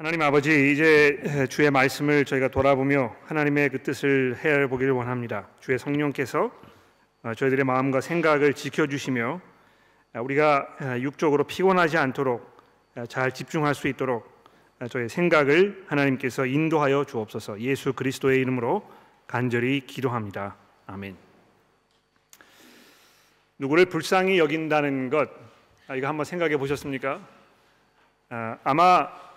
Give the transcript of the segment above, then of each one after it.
하나님 아버지 이제 주의 말씀을 저희가 돌아보며 하나님의 그 뜻을 헤아려 보기를 원합니다. 주의 성령께서 어, 저희들의 마음과 생각을 지켜주시며 어, 우리가 어, 육적으로 피곤하지 않도록 잘 집중할 수 있도록 저의 생각을 하나님께서 인도하여 주옵소서. 예수 그리스도의 이름으로 간절히 기도합니다. 아멘. 누구를 불쌍히 여긴다는 것 아, 이거 한번 생각해 보셨습니까? 아마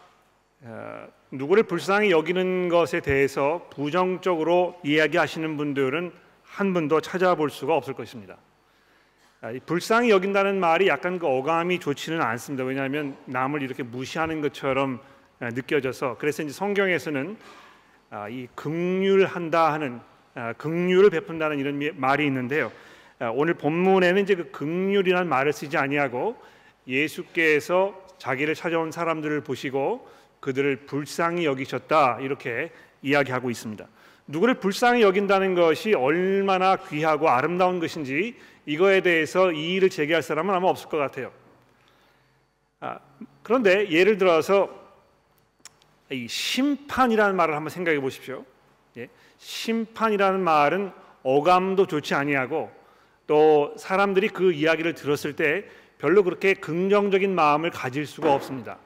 누구를 불쌍히 여기는 것에 대해서 부정적으로 이야기하시는 분들은 한 분도 찾아볼 수가 없을 것입니다. 아, 불쌍히 여긴다는 말이 약간 그 어감이 좋지는 않습니다. 왜냐하면 남을 이렇게 무시하는 것처럼 아, 느껴져서 그래서 이제 성경에서는 아, 이 긍휼한다 하는 긍휼을 베푼다는 이런 말이 있는데요. 오늘 본문에는 이제 그 긍휼이라는 말을 쓰지 아니하고 예수께서 자기를 찾아온 사람들을 보시고 그들을 불쌍히 여기셨다 이렇게 이야기하고 있습니다. 누구를 불쌍히 여긴다는 것이 얼마나 귀하고 아름다운 것인지 이거에 대해서 이의를 제기할 사람은 아마 없을 것 같아요. 아, 그런데 예를 들어서 이 심판이라는 말을 한번 생각해 보십시오. 예? 심판이라는 말은 어감도 좋지 아니하고 또 사람들이 그 이야기를 들었을 때 별로 그렇게 긍정적인 마음을 가질 수가 없습니다.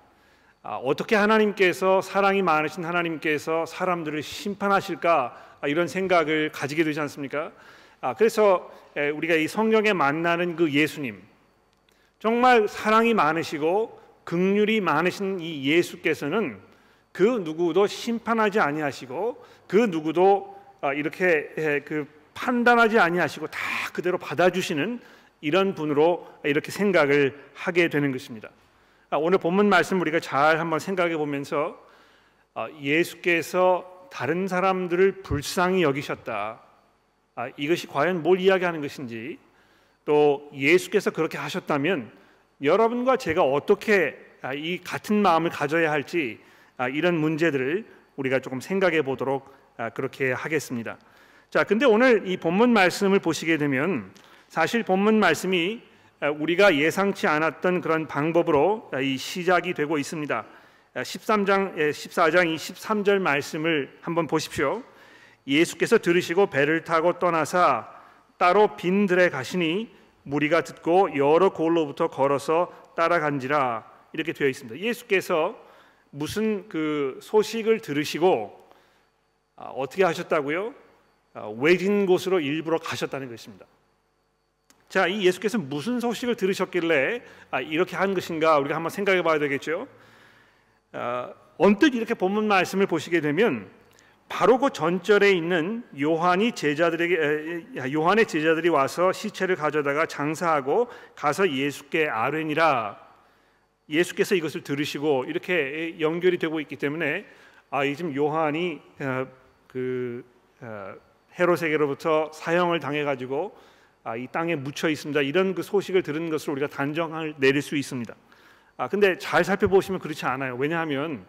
아, 어떻게 하나님께서 사랑이 많으신 하나님께서 사람들을 심판하실까 아, 이런 생각을 가지게 되지 않습니까? 아, 그래서 우리가 이 성경에 만나는 그 예수님 정말 사랑이 많으시고 극률이 많으신 이 예수께서는 그 누구도 심판하지 아니하시고 그 누구도 이렇게 그 판단하지 아니하시고 다 그대로 받아주시는 이런 분으로 이렇게 생각을 하게 되는 것입니다. 아, 오늘 본문 말씀 우리가 잘 한번 생각해 보면서 아, 예수께서 다른 사람들을 불쌍히 여기셨다. 아, 이것이 과연 뭘 이야기하는 것인지 또 예수께서 그렇게 하셨다면 여러분과 제가 어떻게 이 같은 마음을 가져야 할지 이런 문제들을 우리가 조금 생각해 보도록 그렇게 하겠습니다. 자, 근데 오늘 이 본문 말씀을 보시게 되면 사실 본문 말씀이 우리가 예상치 않았던 그런 방법으로 이 시작이 되고 있습니다. 13장 14장 23절 말씀을 한번 보십시오. 예수께서 들으시고 배를 타고 떠나사 따로 빈들에 가시니 무리가 듣고 여러 골로부터 걸어서 따라간지라 이렇게 되어 있습니다. 예수께서 무슨 그 소식을 들으시고 아, 어떻게 하셨다고요? 아, 외진 곳으로 일부러 가셨다는 것입니다. 자, 이 예수께서 무슨 소식을 들으셨길래 아, 이렇게 한 것인가 우리가 한번 생각해 봐야 되겠죠. 아, 언뜻 이렇게 본문 말씀을 보시게 되면 바로 그 전절에 있는 요한이 제자들에게 요한의 제자들이 와서 시체를 가져다가 장사하고 가서 예수께 아뢰니라 예수께서 이것을 들으시고 이렇게 연결이 되고 있기 때문에 아, 지금 요한이 어, 그 어, 헤롯에게로부터 사형을 당해 가지고 아, 이 땅에 묻혀 있습니다. 이런 그 소식을 들은 것을 우리가 단정을 내릴 수 있습니다. 아 근데 잘 살펴보시면 그렇지 않아요. 왜냐하면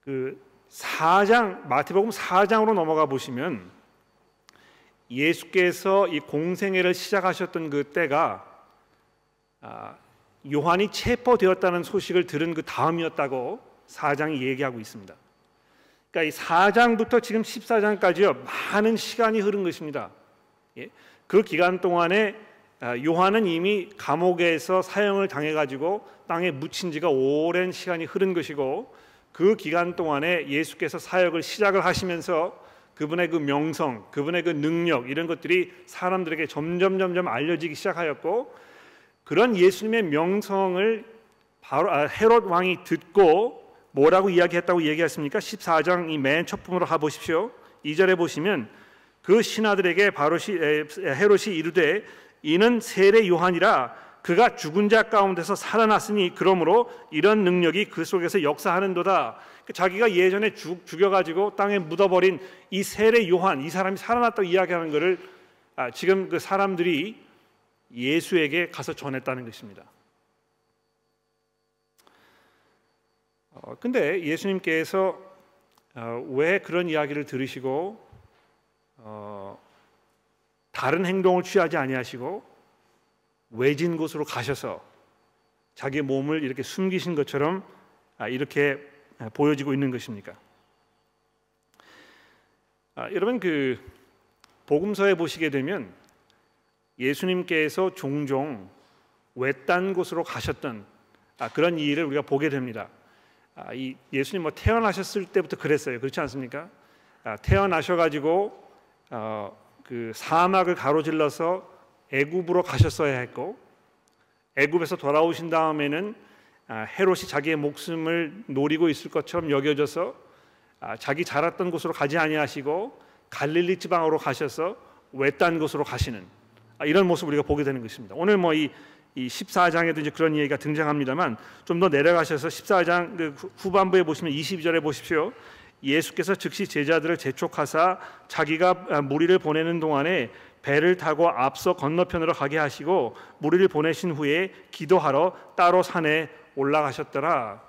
그 4장 마태복음 4장으로 넘어가 보시면 예수께서 이 공생애를 시작하셨던 그 때가 아, 요한이 체포되었다는 소식을 들은 그 다음이었다고 4장이 얘기하고 있습니다. 그러니까 이 4장부터 지금 14장까지요 많은 시간이 흐른 것입니다. 예? 그 기간 동안에 아, 요한은 이미 감옥에서 사형을 당해 가지고 땅에 묻힌 지가 오랜 시간이 흐른 것이고 그 기간 동안에 예수께서 사역을 시작을 하시면서 그분의 그 명성, 그분의 그 능력 이런 것들이 사람들에게 점점 점점 알려지기 시작하였고 그런 예수님의 명성을 바로 아, 헤롯 왕이 듣고 뭐라고 이야기했다고 얘기했습니까? 14장 이 맨 첫 부분으로 가 보십시오. 2절에 보시면 그 신하들에게 바로 헤롯이 이르되 이는 세례 요한이라 그가 죽은 자 가운데서 살아났으니 그러므로 이런 능력이 그 속에서 역사하는도다. 그 자기가 예전에 죽, 죽여가지고 땅에 묻어버린 이 세례 요한 이 사람이 살아났다고 이야기하는 것을 아, 지금 그 사람들이 예수에게 가서 전했다는 것입니다. 어, 근데 예수님께서 어, 왜 그런 이야기를 들으시고 어, 다른 행동을 취하지 아니하시고 외진 곳으로 가셔서 자기 몸을 이렇게 숨기신 것처럼 이렇게 보여지고 있는 것입니까? 여러분 그 복음서에 보시게 되면 예수님께서 종종 외딴 곳으로 가셨던 그런 일을 우리가 보게 됩니다. 이 예수님 뭐 태어나셨을 때부터 그랬어요. 그렇지 않습니까? 태어나셔 가지고 어, 그 사막을 가로질러서 애굽으로 가셨어야 했고 애굽에서 돌아오신 다음에는 아, 헤롯이 자기의 목숨을 노리고 있을 것처럼 여겨져서 아, 자기 자랐던 곳으로 가지 아니하시고 갈릴리 지방으로 가셔서 외딴 곳으로 가시는 아, 이런 모습 우리가 보게 되는 것입니다. 오늘 뭐이 이 14장에도 이제 그런 얘기가 등장합니다만 좀 더 내려가셔서 14장 그 후반부에 보시면 22절에 보십시오. 예수께서 즉시 제자들을 재촉하사 자기가 무리를 보내는 동안에 배를 타고 앞서 건너편으로 가게 하시고 무리를 보내신 후에 기도하러 따로 산에 올라가셨더라.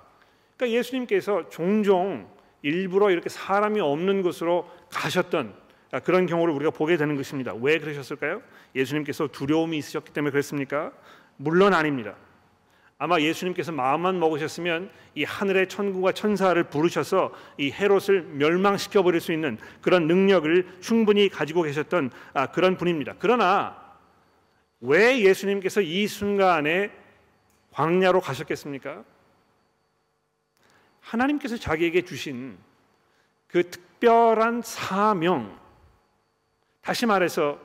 그러니까 예수님께서 종종 일부러 이렇게 사람이 없는 곳으로 가셨던 그런 경우를 우리가 보게 되는 것입니다. 왜 그러셨을까요? 예수님께서 두려움이 있으셨기 때문에 그랬습니까? 물론 아닙니다. 아마 예수님께서 마음만 먹으셨으면 이 하늘의 천국과 천사를 부르셔서 이 헤롯을 멸망시켜 버릴 수 있는 그런 능력을 충분히 가지고 계셨던 아, 그런 분입니다. 그러나 왜 예수님께서 이 순간에 광야로 가셨겠습니까? 하나님께서 자기에게 주신 그 특별한 사명, 다시 말해서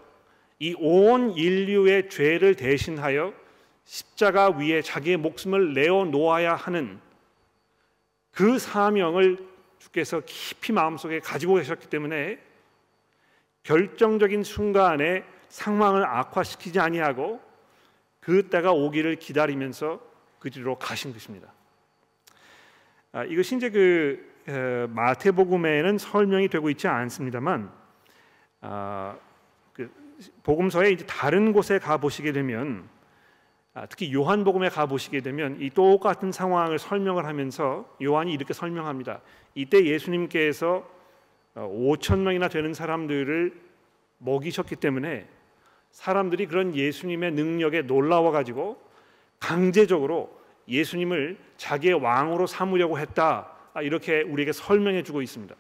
이 온 인류의 죄를 대신하여 십자가 위에 자기의 목숨을 내어 놓아야 하는 그 사명을 주께서 깊이 마음속에 가지고 계셨기 때문에 결정적인 순간에 상황을 악화시키지 아니하고 그 때가 오기를 기다리면서 그 뒤로 가신 것입니다. 아, 이것이 이제 그 에, 마태복음에는 설명이 되고 있지 않습니다만 아, 그 복음서에 이제 다른 곳에 가 보시게 되면 아, 특히 요한복음에 가 보시게 되면 이 똑같은 상황을 설명을 하면서 요한이 이렇게 설명합니다. 이때 예수님께서 5천 어, 명이나 되는 사람들을 먹이셨기 때문에 사람들이 그런 예수님의 능력에 놀라워 가지고 강제적으로 예수님을 자기의 왕으로 삼으려고 했다. 아, 이렇게 우리에게 설명해 주고 있습니다.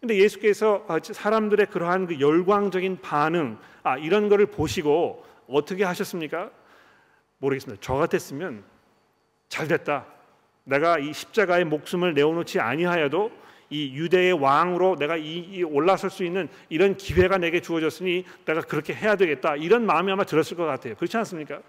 근데 예수께서 아, 사람들의 그러한 그 열광적인 반응 아 이런 거를 보시고 어떻게 하셨습니까? 모르겠습니다. 저 같았으면 잘 됐다. 내가 이 십자가의 목숨을 내어놓지 아니하여도 이 유대의 왕으로 내가 이, 이 올라설 수 있는 이런 기회가 내게 주어졌으니 내가 그렇게 해야 되겠다. 이런 마음이 아마 들었을 것 같아요. 그렇지 않습니까?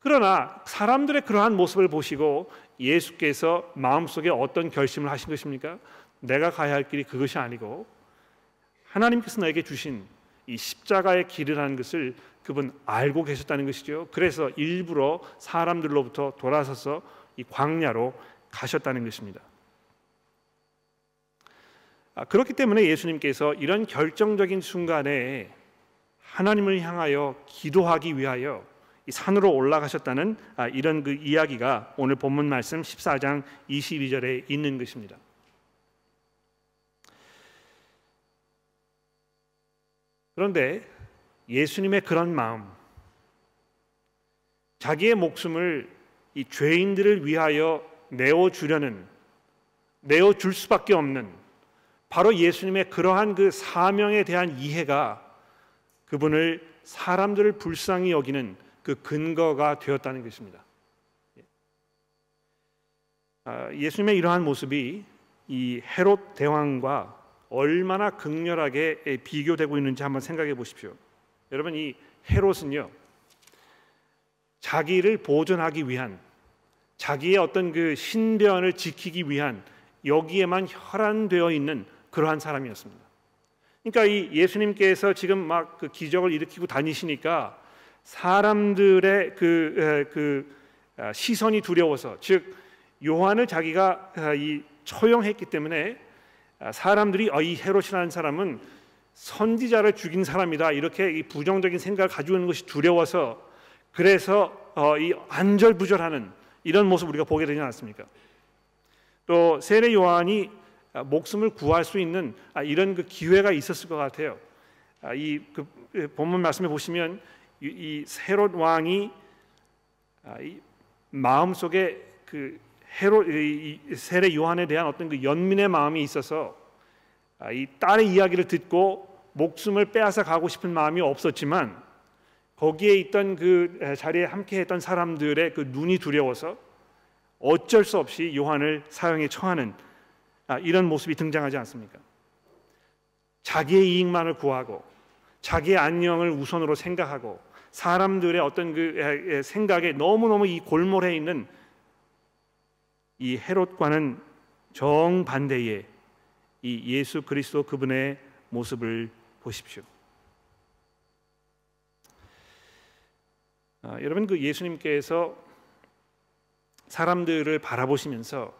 그러나 사람들의 그러한 모습을 보시고 예수께서 마음속에 어떤 결심을 하신 것입니까? 내가 가야 할 길이 그것이 아니고 하나님께서 나에게 주신 이 십자가의 길이라는 것을 그분 알고 계셨다는 것이죠. 그래서 일부러 사람들로부터 돌아서서 이 광야로 가셨다는 것입니다. 아, 그렇기 때문에 예수님께서 이런 결정적인 순간에 하나님을 향하여 기도하기 위하여 이 산으로 올라가셨다는 아, 이런 그 이야기가 오늘 본문 말씀 14장 22절에 있는 것입니다. 그런데 예수님의 그런 마음, 자기의 목숨을 이 죄인들을 위하여 내어 주려는 내어 줄 수밖에 없는 바로 예수님의 그러한 그 사명에 대한 이해가 그분을 사람들을 불쌍히 여기는 그 근거가 되었다는 것입니다. 아, 예수님의 이러한 모습이 이 헤롯 대왕과 얼마나 극렬하게 비교되고 있는지 한번 생각해 보십시오. 여러분 이 헤롯은요 자기를 보존하기 위한 자기의 어떤 그 신변을 지키기 위한 여기에만 혈안되어 있는 그러한 사람이었습니다. 그러니까 이 예수님께서 지금 막 그 기적을 일으키고 다니시니까 사람들의 그, 그 아, 시선이 두려워서 즉 요한을 자기가 아, 이 처형했기 때문에 아, 사람들이 어, 이 헤롯이라는 사람은 선지자를 죽인 사람이다 이렇게 부정적인 생각을 가지고 있는 것이 두려워서 그래서 어, 이 안절부절하는 이런 모습 우리가 보게 되지 않습니까? 또 세례 요한이 목숨을 구할 수 있는 아, 이런 그 기회가 있었을 것 같아요. 아, 이그 본문 말씀에 보시면 이 헤롯 왕이 아, 마음 속에 그이 세례 요한에 대한 어떤 그 연민의 마음이 있어서 아, 이 딸의 이야기를 듣고 목숨을 빼앗아 가고 싶은 마음이 없었지만 거기에 있던 그 자리에 함께했던 사람들의 그 눈이 두려워서 어쩔 수 없이 요한을 사형에 처하는 아, 이런 모습이 등장하지 않습니까? 자기의 이익만을 구하고 자기의 안녕을 우선으로 생각하고 사람들의 어떤 그 생각에 너무너무 이 골몰해 있는 이 헤롯과는 정반대의 이 예수 그리스도 그분의 모습을 보십시오. 아, 여러분 그 예수님께서 사람들을 바라보시면서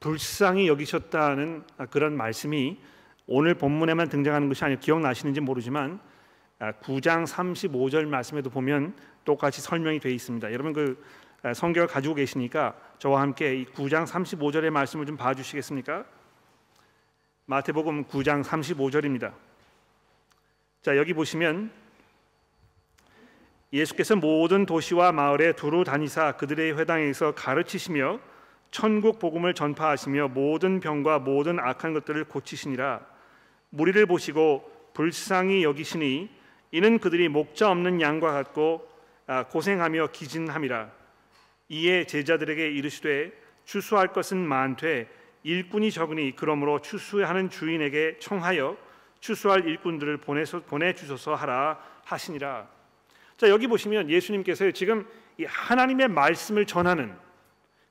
불쌍히 여기셨다는 그런 말씀이 오늘 본문에만 등장하는 것이 아니라 기억나시는지 모르지만 9장 아, 35절 말씀에도 보면 똑같이 설명이 되어 있습니다. 여러분 그 아, 성경을 가지고 계시니까 저와 함께 이 9장 35절의 말씀을 좀 봐주시겠습니까? 마태복음 9장 35절입니다. 자 여기 보시면 예수께서 모든 도시와 마을에 두루 다니사 그들의 회당에서 가르치시며 천국 복음을 전파하시며 모든 병과 모든 악한 것들을 고치시니라 무리를 보시고 불쌍히 여기시니 이는 그들이 목자 없는 양과 같고 아, 고생하며 기진함이라 이에 제자들에게 이르시되 추수할 것은 많되 일꾼이 적으니 그러므로 추수하는 주인에게 청하여 추수할 일꾼들을 보내서 보내 주소서 하라 하시니라. 자 여기 보시면 예수님께서 지금 이 하나님의 말씀을 전하는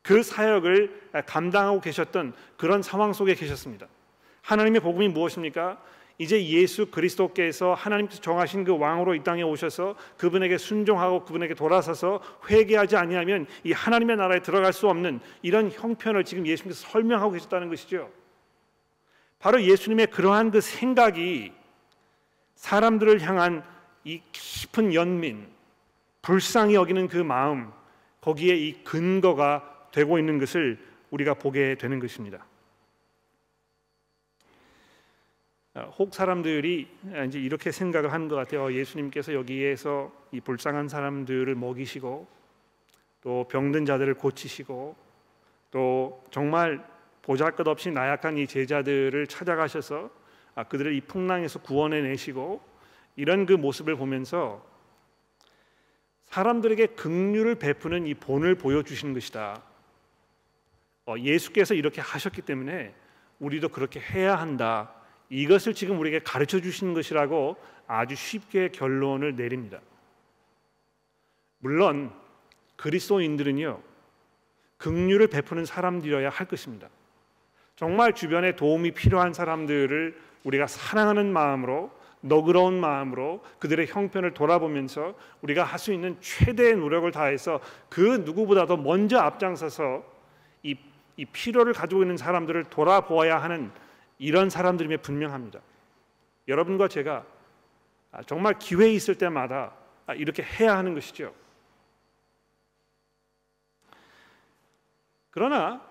그 사역을 감당하고 계셨던 그런 상황 속에 계셨습니다. 하나님의 복음이 무엇입니까? 이제 예수 그리스도께서 하나님께서 정하신 그 왕으로 이 땅에 오셔서 그분에게 순종하고 그분에게 돌아서서 회개하지 아니하면 이 하나님의 나라에 들어갈 수 없는 이런 형편을 지금 예수님께서 설명하고 계셨다는 것이죠. 바로 예수님의 그러한 그 생각이 사람들을 향한 이 깊은 연민, 불쌍히 여기는 그 마음 거기에 이 근거가 되고 있는 것을 우리가 보게 되는 것입니다. 어, 혹 사람들이 이제 이렇게 생각을 하는 것 같아요. 예수님께서 여기에서 이 불쌍한 사람들을 먹이시고 또 병든 자들을 고치시고 또 정말 보잘것없이 나약한 이 제자들을 찾아가셔서 아, 그들을 이 풍랑에서 구원해 내시고 이런 그 모습을 보면서 사람들에게 긍휼을 베푸는 이 본을 보여주시는 것이다. 어, 예수께서 이렇게 하셨기 때문에 우리도 그렇게 해야 한다. 이것을 지금 우리에게 가르쳐 주시는 것이라고 아주 쉽게 결론을 내립니다. 물론 그리스도인들은요 긍휼을 베푸는 사람들이어야 할 것입니다. 정말 주변에 도움이 필요한 사람들을 우리가 사랑하는 마음으로 너그러운 마음으로 그들의 형편을 돌아보면서 우리가 할 수 있는 최대의 노력을 다해서 그 누구보다도 먼저 앞장서서 이, 이 필요를 가지고 있는 사람들을 돌아보아야 하는 이런 사람들임에 분명합니다. 여러분과 제가 아, 정말 기회 있을 때마다 아, 이렇게 해야 하는 것이죠. 그러나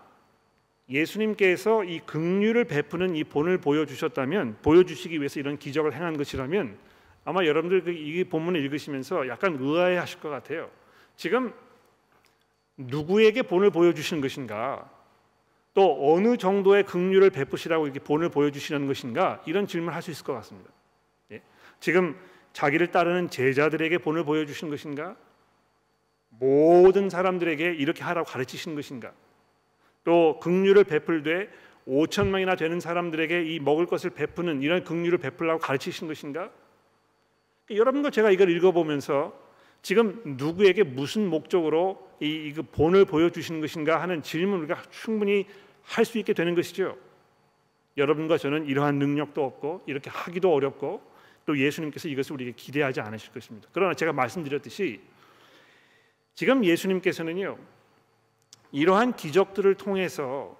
예수님께서 이 긍휼을 베푸는 이 본을 보여 주셨다면 보여 주시기 위해서 이런 기적을 행한 것이라면 아마 여러분들 그이 본문을 읽으시면서 약간 의아해 하실 것 같아요. 지금 누구에게 본을 보여 주시는 것인가? 또 어느 정도의 긍휼을 베푸시라고 이렇게 본을 보여주시는 것인가 이런 질문을 할 수 있을 것 같습니다. 예. 지금 자기를 따르는 제자들에게 본을 보여주신 것인가? 모든 사람들에게 이렇게 하라고 가르치신 것인가? 또 긍휼을 베풀되 5천 명이나 되는 사람들에게 이 먹을 것을 베푸는 이런 긍휼을 베풀라고 가르치신 것인가? 여러분과 제가 이걸 읽어보면서 지금 누구에게 무슨 목적으로 이, 이그 본을 보여주시는 것인가 하는 질문을 우리가 충분히 할 수 있게 되는 것이죠. 여러분과 저는 이러한 능력도 없고 이렇게 하기도 어렵고 또 예수님께서 이것을 우리에게 기대하지 않으실 것입니다. 그러나 제가 말씀드렸듯이 지금 예수님께서는요 이러한 기적들을 통해서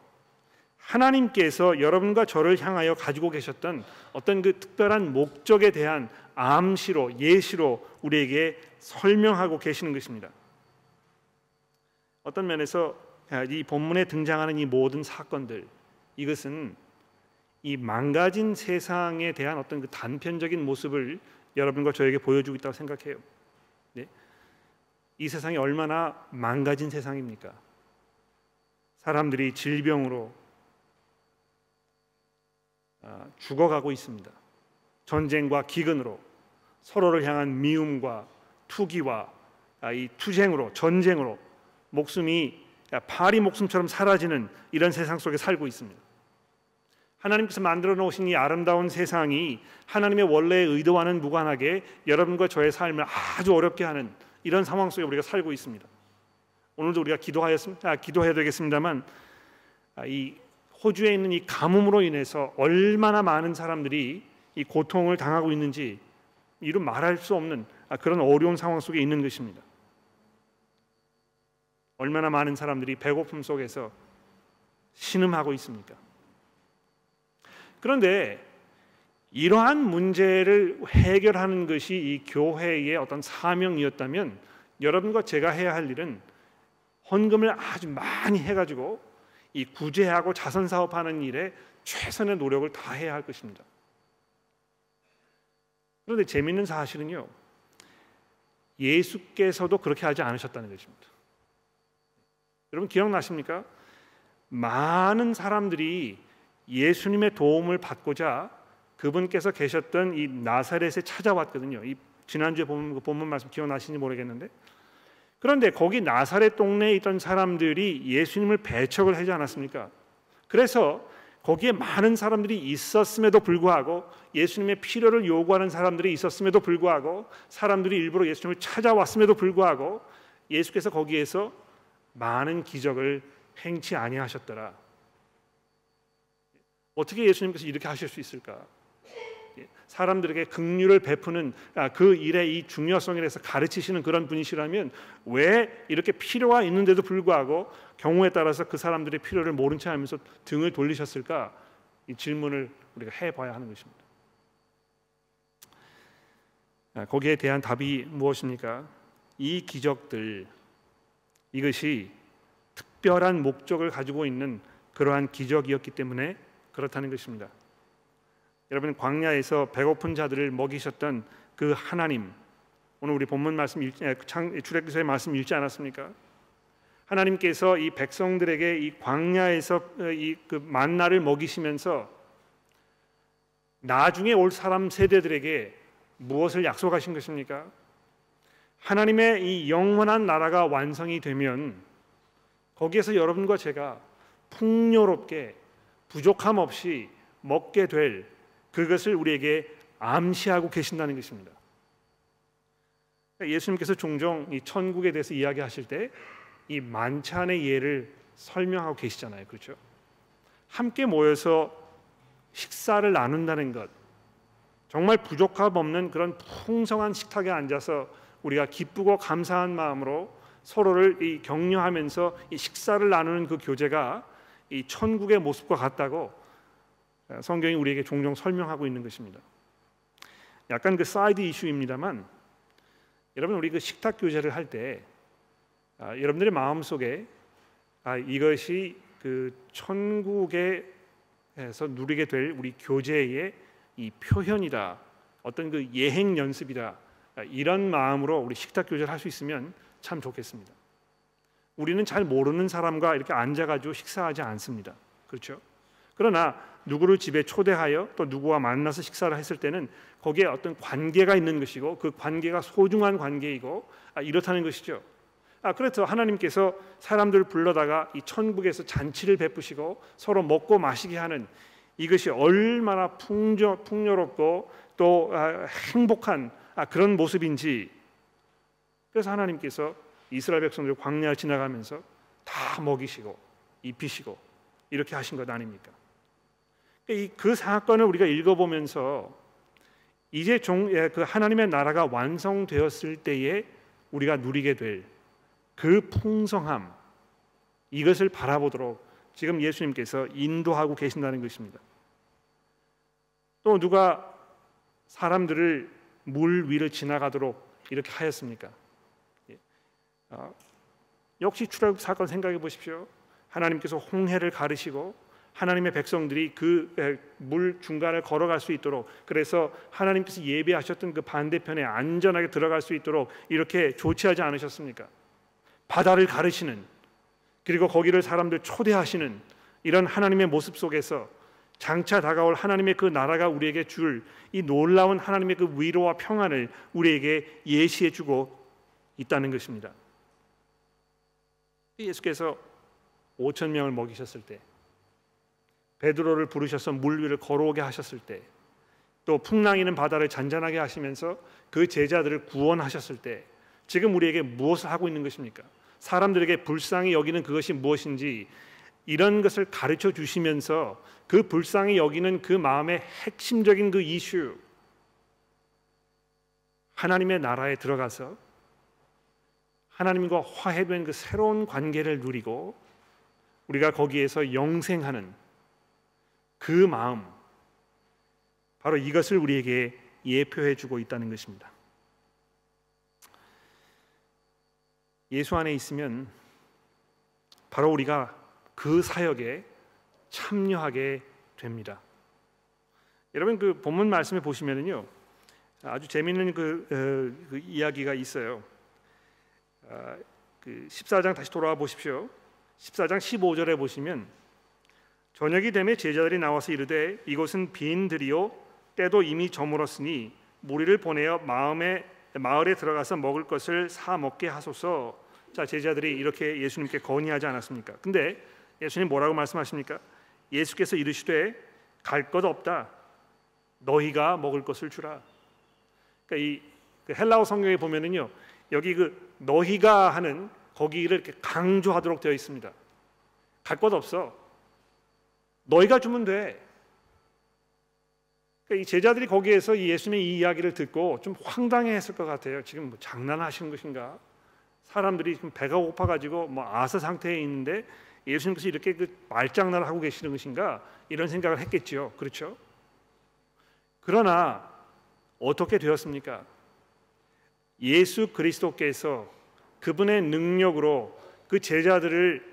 하나님께서 여러분과 저를 향하여 가지고 계셨던 어떤 그 특별한 목적에 대한 암시로 예시로 우리에게 설명하고 계시는 것입니다. 어떤 면에서 이 본문에 등장하는 이 모든 사건들 이것은 이 망가진 세상에 대한 어떤 그 단편적인 모습을 여러분과 저에게 보여주고 있다고 생각해요. 네? 이 세상이 얼마나 망가진 세상입니까? 사람들이 질병으로 아, 죽어가고 있습니다. 전쟁과 기근으로 서로를 향한 미움과 투기와 아, 이 투쟁으로 전쟁으로 목숨이 파리 목숨처럼 사라지는 이런 세상 속에 살고 있습니다. 하나님께서 만들어 놓으신 이 아름다운 세상이 하나님의 원래의 의도와는 무관하게 여러분과 저의 삶을 아주 어렵게 하는 이런 상황 속에 우리가 살고 있습니다. 오늘도 우리가 기도하였습니다. 아, 기도해야 되겠습니다만 아, 이 호주에 있는 이 가뭄으로 인해서 얼마나 많은 사람들이 이 고통을 당하고 있는지 이루 말할 수 없는 아, 그런 어려운 상황 속에 있는 것입니다. 얼마나 많은 사람들이 배고픔 속에서 신음하고 있습니까? 그런데 이러한 문제를 해결하는 것이 이 교회의 어떤 사명이었다면 여러분과 제가 해야 할 일은 헌금을 아주 많이 해가지고 이 구제하고 자선 사업하는 일에 최선의 노력을 다해야 할 것입니다. 그런데 재미있는 사실은요, 예수께서도 그렇게 하지 않으셨다는 것입니다. 여러분 기억나십니까? 많은 사람들이 예수님의 도움을 받고자 그분께서 계셨던 이 나사렛에 찾아왔거든요. 이 지난주에 그 본문 말씀 기억나시는지 모르겠는데 그런데 거기 나사렛 동네에 있던 사람들이 예수님을 배척을 하지 않았습니까? 그래서 거기에 많은 사람들이 있었음에도 불구하고 예수님의 필요를 요구하는 사람들이 있었음에도 불구하고 사람들이 일부러 예수님을 찾아왔음에도 불구하고 예수께서 거기에서 많은 기적을 행치 아니하셨더라. 어떻게 예수님께서 이렇게 하실 수 있을까? 예, 사람들에게 긍휼을 베푸는 아, 그 일의 이 중요성에 대해서 가르치시는 그런 분이시라면 왜 이렇게 필요가 있는데도 불구하고 경우에 따라서 그 사람들의 필요를 모른 채 하면서 등을 돌리셨을까? 이 질문을 우리가 해 봐야 하는 것입니다. 아, 거기에 대한 답이 무엇입니까? 이 기적들 이것이 특별한 목적을 가지고 있는 그러한 기적이었기 때문에 그렇다는 것입니다. 여러분 광야에서 배고픈 자들을 먹이셨던 그 하나님 오늘 우리 본문 말씀 출애굽기서의 말씀 읽지 않았습니까? 하나님께서 이 백성들에게 이 광야에서 어, 이그 만나를 먹이시면서 나중에 올 사람 세대들에게 무엇을 약속하신 것입니까? 하나님의 이 영원한 나라가 완성이 되면 거기에서 여러분과 제가 풍요롭게 부족함 없이 먹게 될 그것을 우리에게 암시하고 계신다는 것입니다. 예수님께서 종종 이 천국에 대해서 이야기하실 때 이 만찬의 예를 설명하고 계시잖아요. 그렇죠? 함께 모여서 식사를 나눈다는 것 정말 부족함 없는 그런 풍성한 식탁에 앉아서 우리가 기쁘고 감사한 마음으로 서로를 이 격려하면서 이 식사를 나누는 그 교제가 이 천국의 모습과 같다고 성경이 우리에게 종종 설명하고 있는 것입니다. 약간 그 side issue입니다만 여러분 우리 그 식탁 교제를 할때 아, 여러분들의 마음 속에 아, 이것이 그 천국에서 누리게 될 우리 교제의 이 표현이다 어떤 그 예행 연습이다 아, 이런 마음으로 우리 식탁 교제를 할 수 있으면 참 좋겠습니다. 우리는 잘 모르는 사람과 이렇게 앉아가지고 식사하지 않습니다. 그렇죠? 그러나 누구를 집에 초대하여 또 누구와 만나서 식사를 했을 때는 거기에 어떤 관계가 있는 것이고 그 관계가 소중한 관계이고 아, 이렇다는 것이죠. 아 그래서 하나님께서 사람들을 불러다가 이 천국에서 잔치를 베푸시고 서로 먹고 마시게 하는 이것이 얼마나 풍조, 풍요롭고 또 아, 행복한 아, 그런 모습인지 그래서 하나님께서 이스라엘 백성들 광야를 지나가면서 다 먹이시고 입히시고 이렇게 하신 것 아닙니까? 그러니까 그 사건을 우리가 읽어보면서 이제 종, 예, 그 하나님의 나라가 완성되었을 때에 우리가 누리게 될 그 풍성함 이것을 바라보도록 지금 예수님께서 인도하고 계신다는 것입니다. 또 누가 사람들을 물 위를 지나가도록 이렇게 하였습니까? 어, 역시 출애굽 사건 생각해 보십시오. 하나님께서 홍해를 가르시고 하나님의 백성들이 그 물 중간을 걸어갈 수 있도록 그래서 하나님께서 예배하셨던 그 반대편에 안전하게 들어갈 수 있도록 이렇게 조치하지 않으셨습니까? 바다를 가르시는 그리고 거기를 사람들 초대하시는 이런 하나님의 모습 속에서 장차 다가올 하나님의 그 나라가 우리에게 줄 이 놀라운 하나님의 그 위로와 평안을 우리에게 예시해 주고 있다는 것입니다. 예수께서 5천 명을 먹이셨을 때 베드로를 부르셔서 물 위를 걸어오게 하셨을 때 또 풍랑이는 바다를 잔잔하게 하시면서 그 제자들을 구원하셨을 때 지금 우리에게 무엇을 하고 있는 것입니까? 사람들에게 불쌍히 여기는 그것이 무엇인지 이런 것을 가르쳐 주시면서 그 불쌍히 여기는 그 마음의 핵심적인 그 이슈 하나님의 나라에 들어가서 하나님과 화해된 그 새로운 관계를 누리고 우리가 거기에서 영생하는 그 마음 바로 이것을 우리에게 예표해 주고 있다는 것입니다. 예수 안에 있으면 바로 우리가 그 사역에 참여하게 됩니다. 여러분 그 본문 말씀에 보시면은요 아주 재미있는 그, 어, 그 이야기가 있어요. 아, 그 14장 다시 돌아와 보십시오. 14장 15절에 보시면 저녁이 되매 제자들이 나와서 이르되 이곳은 빈 들이요 때도 이미 저물었으니 무리를 보내어 마음에 마을에 들어가서 먹을 것을 사 먹게 하소서. 자 제자들이 이렇게 예수님께 건의하지 않았습니까? 근데 예수님 뭐라고 말씀하십니까? 예수께서 이르시되 갈 것 없다. 너희가 먹을 것을 주라. 그러니까 이그 헬라어 성경에 보면은요 여기 그 너희가 하는 거기를 강조하도록 되어 있습니다. 갈것 없어. 너희가 주면 돼. 그러니까 이 제자들이 거기에서 이 예수님의 이 이야기를 듣고 좀 황당해했을 것 같아요. 지금 뭐 장난하시는 것인가? 사람들이 지금 배가 고파 가지고 뭐 아사 상태에 있는데 예수님께서 이렇게 그 말장난을 하고 계시는 것인가? 이런 생각을 했겠지요. 그렇죠? 그러나 어떻게 되었습니까? 예수 그리스도께서 그분의 능력으로 그 제자들을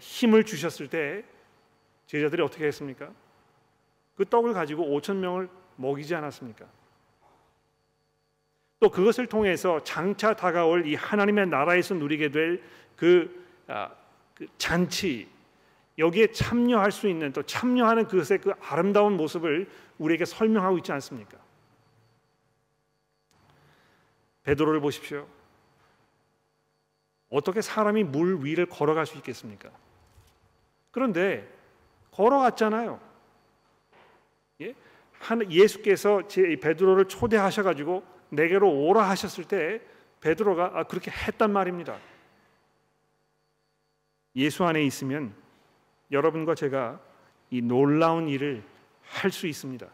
힘을 주셨을 때 제자들이 어떻게 했습니까? 그 떡을 가지고 5천 명을 먹이지 않았습니까? 또 그것을 통해서 장차 다가올 이 하나님의 나라에서 누리게 될그 아, 그 잔치 여기에 참여할 수 있는 또 참여하는 그것의 그 아름다운 모습을 우리에게 설명하고 있지 않습니까? 베드로를 보십시오. 어떻게 사람이 물 위를 걸어갈 수 있겠습니까? 그런데 걸어갔잖아요. 예? 예수께서 제 베드로를 초대하셔 가지고 내게로 오라 하셨을 때 베드로가 아, 그렇게 했단 말입니다. 예수 안에 있으면 여러분과 제가 이 놀라운 일을 할 수 있습니다.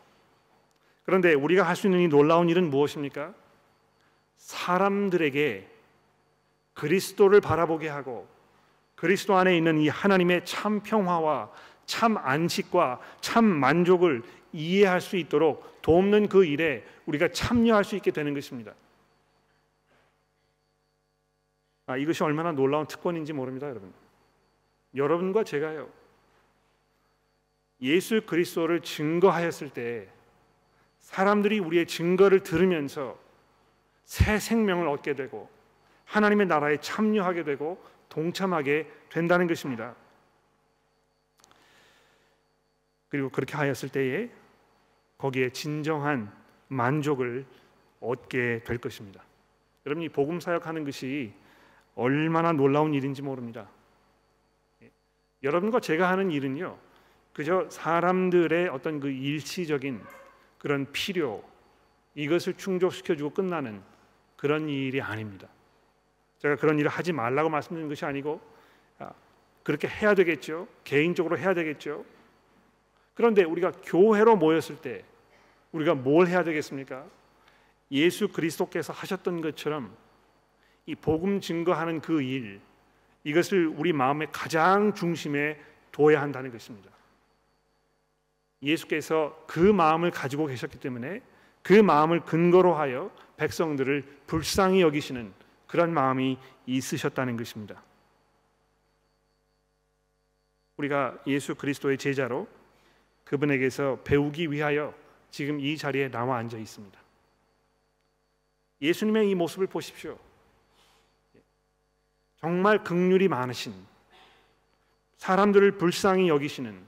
그런데 우리가 할 수 있는 이 놀라운 일은 무엇입니까? 사람들에게 그리스도를 바라보게 하고 그리스도 안에 있는 이 하나님의 참 평화와 참 안식과 참 만족을 이해할 수 있도록 돕는 그 일에 우리가 참여할 수 있게 되는 것입니다. 아, 이것이 얼마나 놀라운 특권인지 모릅니다, 여러분. 여러분과 제가요. 예수 그리스도를 증거하였을 때 사람들이 우리의 증거를 들으면서 새 생명을 얻게 되고 하나님의 나라에 참여하게 되고 동참하게 된다는 것입니다. 그리고 그렇게 하였을 때에 거기에 진정한 만족을 얻게 될 것입니다. 여러분 이 복음 사역하는 것이 얼마나 놀라운 일인지 모릅니다. 예. 여러분과 제가 하는 일은요, 그저 사람들의 어떤 그 일시적인 그런 필요 이것을 충족시켜주고 끝나는 그런 일이 아닙니다. 제가 그런 일을 하지 말라고 말씀드리는 것이 아니고 아, 그렇게 해야 되겠죠. 개인적으로 해야 되겠죠. 그런데 우리가 교회로 모였을 때 우리가 뭘 해야 되겠습니까? 예수 그리스도께서 하셨던 것처럼 이 복음 증거하는 그 일, 이것을 우리 마음의 가장 중심에 둬야 한다는 것입니다. 예수께서 그 마음을 가지고 계셨기 때문에 그 마음을 근거로 하여 백성들을 불쌍히 여기시는 그런 마음이 있으셨다는 것입니다. 우리가 예수 그리스도의 제자로 그분에게서 배우기 위하여 지금 이 자리에 나와 앉아 있습니다. 예수님의 이 모습을 보십시오. 정말 극률이 많으신 사람들을 불쌍히 여기시는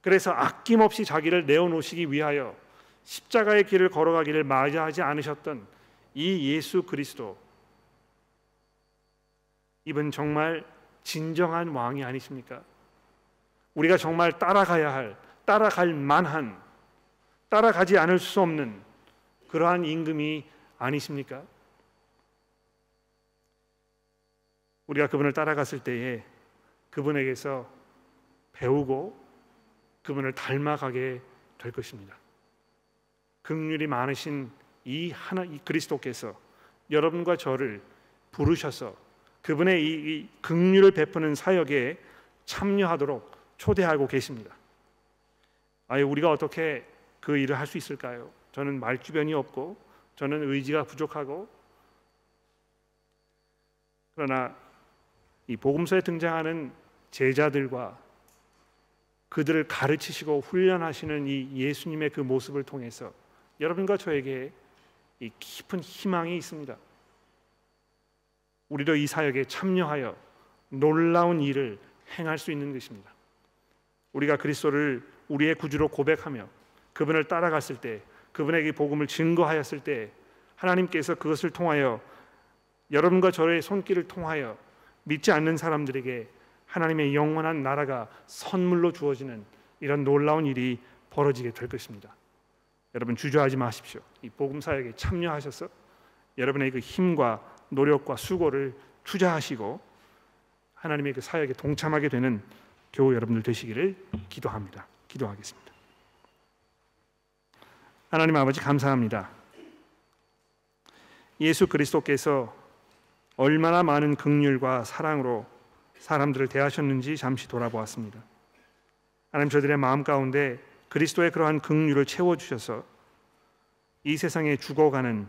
그래서 아낌없이 자기를 내어놓으시기 위하여 십자가의 길을 걸어가기를 맞이하지 않으셨던 이 예수 그리스도 이분 정말 진정한 왕이 아니십니까? 우리가 정말 따라가야 할 따라갈 만한 따라가지 않을 수 없는 그러한 임금이 아니십니까? 우리가 그분을 따라갔을 때에 그분에게서 배우고 그분을 닮아가게 될 것입니다. 극률이 많으신 이 하나 이 그리스도께서 여러분과 저를 부르셔서 그분의 이, 이 극률을 베푸는 사역에 참여하도록 초대하고 계십니다. 아예 우리가 어떻게 그 일을 할 수 있을까요? 저는 말 주변이 없고 저는 의지가 부족하고 그러나 이 복음서에 등장하는 제자들과 그들을 가르치시고 훈련하시는 이 예수님의 그 모습을 통해서 여러분과 저에게 이 깊은 희망이 있습니다. 우리도 이 사역에 참여하여 놀라운 일을 행할 수 있는 것입니다. 우리가 그리스도를 우리의 구주로 고백하며 그분을 따라갔을 때 그분에게 복음을 증거하였을 때 하나님께서 그것을 통하여 여러분과 저의 손길을 통하여 믿지 않는 사람들에게 하나님의 영원한 나라가 선물로 주어지는 이런 놀라운 일이 벌어지게 될 것입니다. 여러분 주저하지 마십시오. 이 복음 사역에 참여하셔서 여러분의 그 힘과 노력과 수고를 투자하시고 하나님의 그 사역에 동참하게 되는 교우 여러분들 되시기를 기도합니다. 기도하겠습니다. 하나님 아버지 감사합니다. 예수 그리스도께서 얼마나 많은 긍휼과 사랑으로 사람들을 대하셨는지 잠시 돌아보았습니다. 하나님 저들의 마음 가운데 그리스도의 그러한 긍휼을 채워 주셔서 이 세상에 죽어가는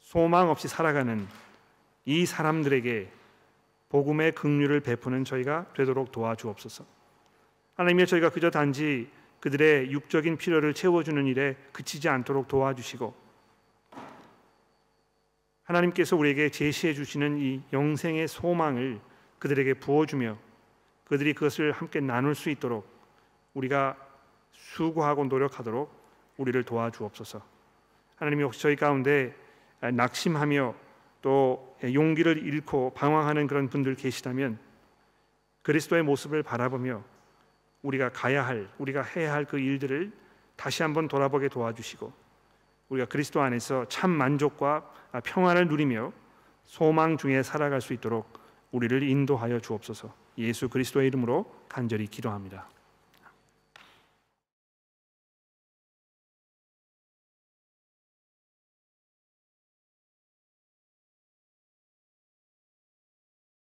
소망 없이 살아가는 이 사람들에게 복음의 긍휼을 베푸는 저희가 되도록 도와주옵소서. 하나님의 저희가 그저 단지 그들의 육적인 필요를 채워주는 일에 그치지 않도록 도와주시고 하나님께서 우리에게 제시해 주시는 이 영생의 소망을 그들에게 부어주며 그들이 그것을 함께 나눌 수 있도록 우리가 수고하고 노력하도록 우리를 도와주옵소서. 하나님이 혹시 저희 가운데 낙심하며 또 용기를 잃고 방황하는 그런 분들 계시다면 그리스도의 모습을 바라보며 우리가 가야 할 우리가 해야 할 그 일들을 다시 한번 돌아보게 도와주시고 우리가 그리스도 안에서 참 만족과 평안을 누리며 소망 중에 살아갈 수 있도록 우리를 인도하여 주옵소서. 예수 그리스도의 이름으로 간절히 기도합니다.